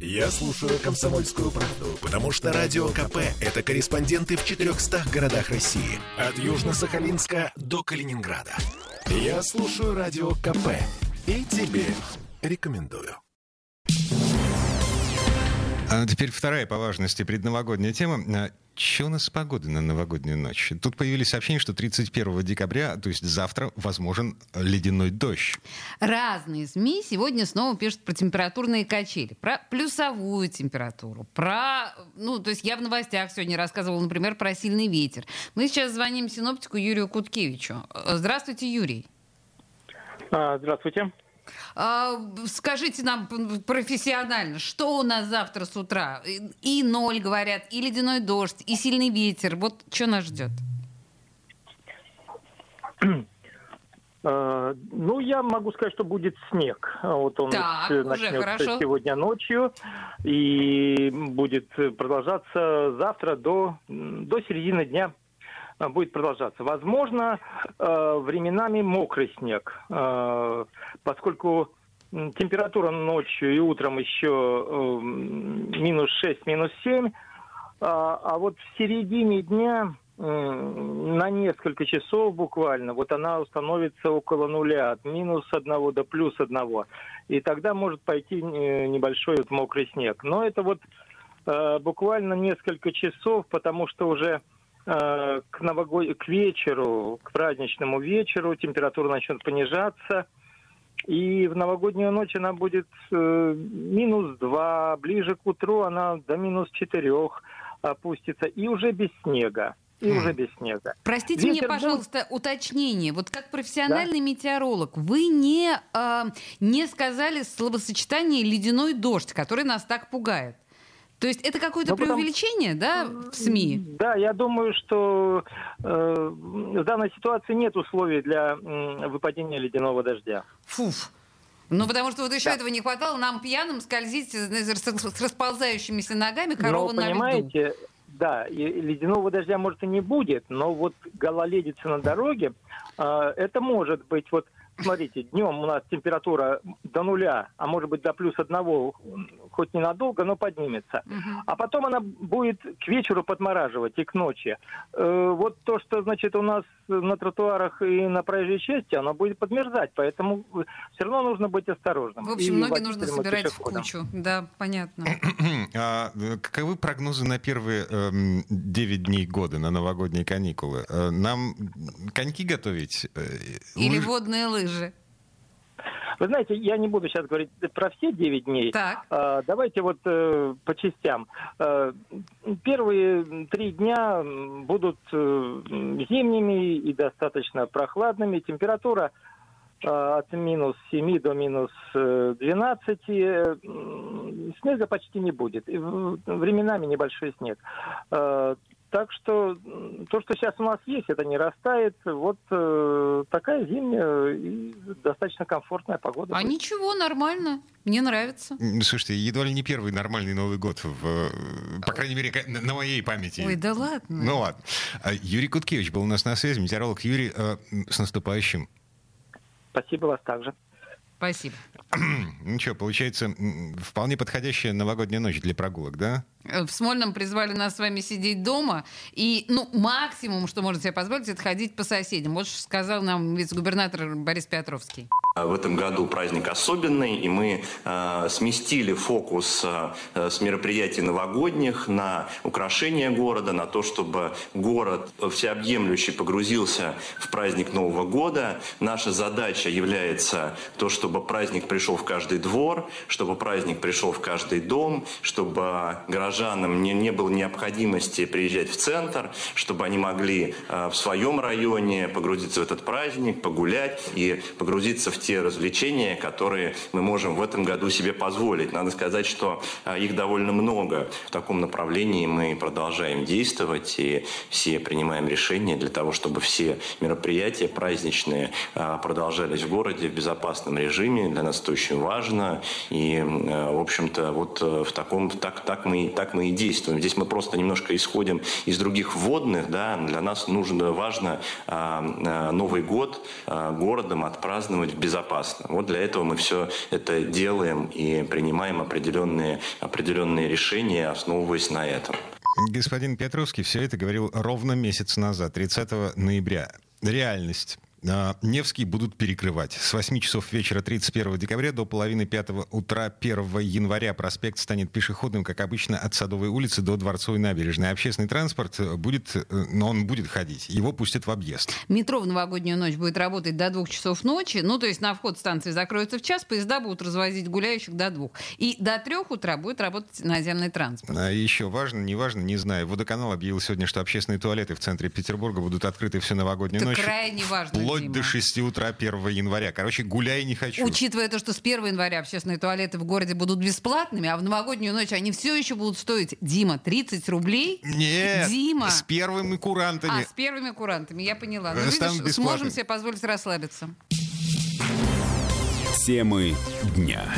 Я слушаю «Комсомольскую правду», потому что «Радио КП» — это корреспонденты в 400 городах России. От Южно-Сахалинска до Калининграда. Я слушаю «Радио КП» и тебе рекомендую. А теперь вторая по важности предновогодняя тема. Что у нас с погодой на новогоднюю ночь? Тут появились сообщения, что 31 декабря, то есть завтра, возможен ледяной дождь. Разные СМИ сегодня снова пишут про температурные качели, про плюсовую температуру, про, ну, то есть я в новостях сегодня рассказывала, например, про сильный ветер. Мы сейчас звоним синоптику Юрию Куткевичу. Здравствуйте, Юрий. А, Здравствуйте. А, Скажите нам профессионально, что у нас завтра с утра? И- ноль, говорят, и ледяной дождь, и сильный ветер. Вот что нас ждет? А, Ну, я могу сказать, что будет снег. Вот он Так, начнется сегодня ночью и будет продолжаться завтра до, до середины дня. А, Будет продолжаться. Возможно, э, временами мокрый снег, э, поскольку температура ночью и утром еще э, м, минус 6, минус 7, а, а вот в середине дня на несколько часов буквально, вот она установится около нуля, от минус одного до плюс одного. И тогда может пойти э, небольшой вот мокрый снег. Но это вот э, буквально несколько часов, потому что уже э, к, новогод... к вечеру, к праздничному вечеру температура начнет понижаться. И в новогоднюю ночь она будет э, минус 2, ближе к утру она до минус 4 опустится. И уже без снега. И Хм. уже без снега. Простите мне, Ветер будет- пожалуйста, уточнение. Вот как профессиональный метеоролог, вы не, э, не сказали словосочетание «ледяной дождь», который нас так пугает. То есть это какое-то Ну, потому- преувеличение, да, в СМИ? Да, я думаю, что э, в данной ситуации нет условий для м, выпадения ледяного дождя. Фуф. Ну, потому что вот еще Да. этого не хватало нам пьяным скользить с, расползающимися ногами Но, корова на льду. понимаете, да, и ледяного дождя может и не будет, но вот гололедица на дороге, э, это может быть вот Смотрите, днем у нас температура до нуля, а может быть до плюс одного, хоть ненадолго, но поднимется. Мгм. А потом она будет к вечеру подмораживать и к ночи. Э, вот то, что, значит, у нас на тротуарах и на проезжей части, оно будет подмерзать, поэтому все равно нужно быть осторожным. В общем, И ноги нужно собирать в кучу. Да, понятно. А, э, каковы прогнозы на первые эм, 9 дней года, на новогодние каникулы? Э, Нам коньки готовить? Э, Или лыж- водные лыжи. Вы знаете, я не буду сейчас говорить про все 9 дней. Так. А, Давайте вот э, по частям. Э, Первые три дня будут э, зимними и достаточно прохладными. Температура э, от минус 7 до минус э, 12. Э, м, Снега почти не будет. Временами небольшой снег. Так что то, что сейчас у нас есть, это не растает. Вот э, такая зимняя и достаточно комфортная погода. А будет. ничего, нормально. Мне нравится. Слушайте, едва ли не первый нормальный Новый год, в, э, по крайней мере, на на моей памяти. Ой, да ладно. Ну ладно. А, Юрий Куткевич был у нас на связи, метеоролог. Юрий, э, с наступающим. Спасибо вас также. Спасибо. Ну что, получается, вполне подходящая новогодняя ночь для прогулок, да? Э, В Смольном призвали нас с вами сидеть дома. И, ну, максимум, что можно себе позволить, это ходить по соседям. Вот что сказал нам вице-губернатор Борис Петровский. В этом году праздник особенный, и мы э, сместили фокус э, с мероприятий новогодних на украшение города, на то, чтобы город всеобъемлющий погрузился в праздник Нового года. Наша задача является то, чтобы праздник пришел в каждый двор, чтобы праздник пришел в каждый дом, чтобы горожанам не, не было необходимости приезжать в центр, чтобы они могли э, в своем районе погрузиться в этот праздник, погулять и погрузиться в те развлечения, которые мы можем в этом году себе позволить. Надо сказать, что э, их довольно много. В таком направлении мы продолжаем действовать и все принимаем решения для того, чтобы все мероприятия праздничные э, продолжались в городе в безопасном режиме. Для нас это очень важно. И, э, в общем-то, вот э, в таком, так, так, мы, так мы и действуем. Здесь мы просто немножко исходим из других вводных. Да? Для нас нужно, важно а, Новый год городом отпраздновать безопасно. Вот для этого мы все это делаем и принимаем определенные, определенные решения, основываясь на этом. Господин Петровский все это говорил ровно месяц назад, 30 ноября. Реальность. А, Невский будут перекрывать. С 8 часов вечера 31 декабря до половины 5 утра 1 января проспект станет пешеходным, как обычно, от Садовой улицы до Дворцовой набережной. Общественный транспорт будет, э, но он будет ходить. Его пустят в объезд. Метро в новогоднюю ночь будет работать до 2 часов ночи. Ну, то есть на вход станции закроется в час, поезда будут развозить гуляющих до 2. И до 3 утра будет работать наземный транспорт. А еще важно, не важно, не знаю. Водоканал объявил сегодня, что общественные туалеты в центре Петербурга будут открыты всю новогоднюю Это ночь. крайне важно, Вплоть до 6 утра 1 января. Короче, гуляй не хочу. Учитывая то, что с 1 января общественные туалеты в городе будут бесплатными, а в новогоднюю ночь они все еще будут стоить, Дима, 30 рублей? Нет, Дима. с первыми курантами. А, с первыми курантами, я поняла. Ну, видишь, сможем себе позволить расслабиться. Темы дня.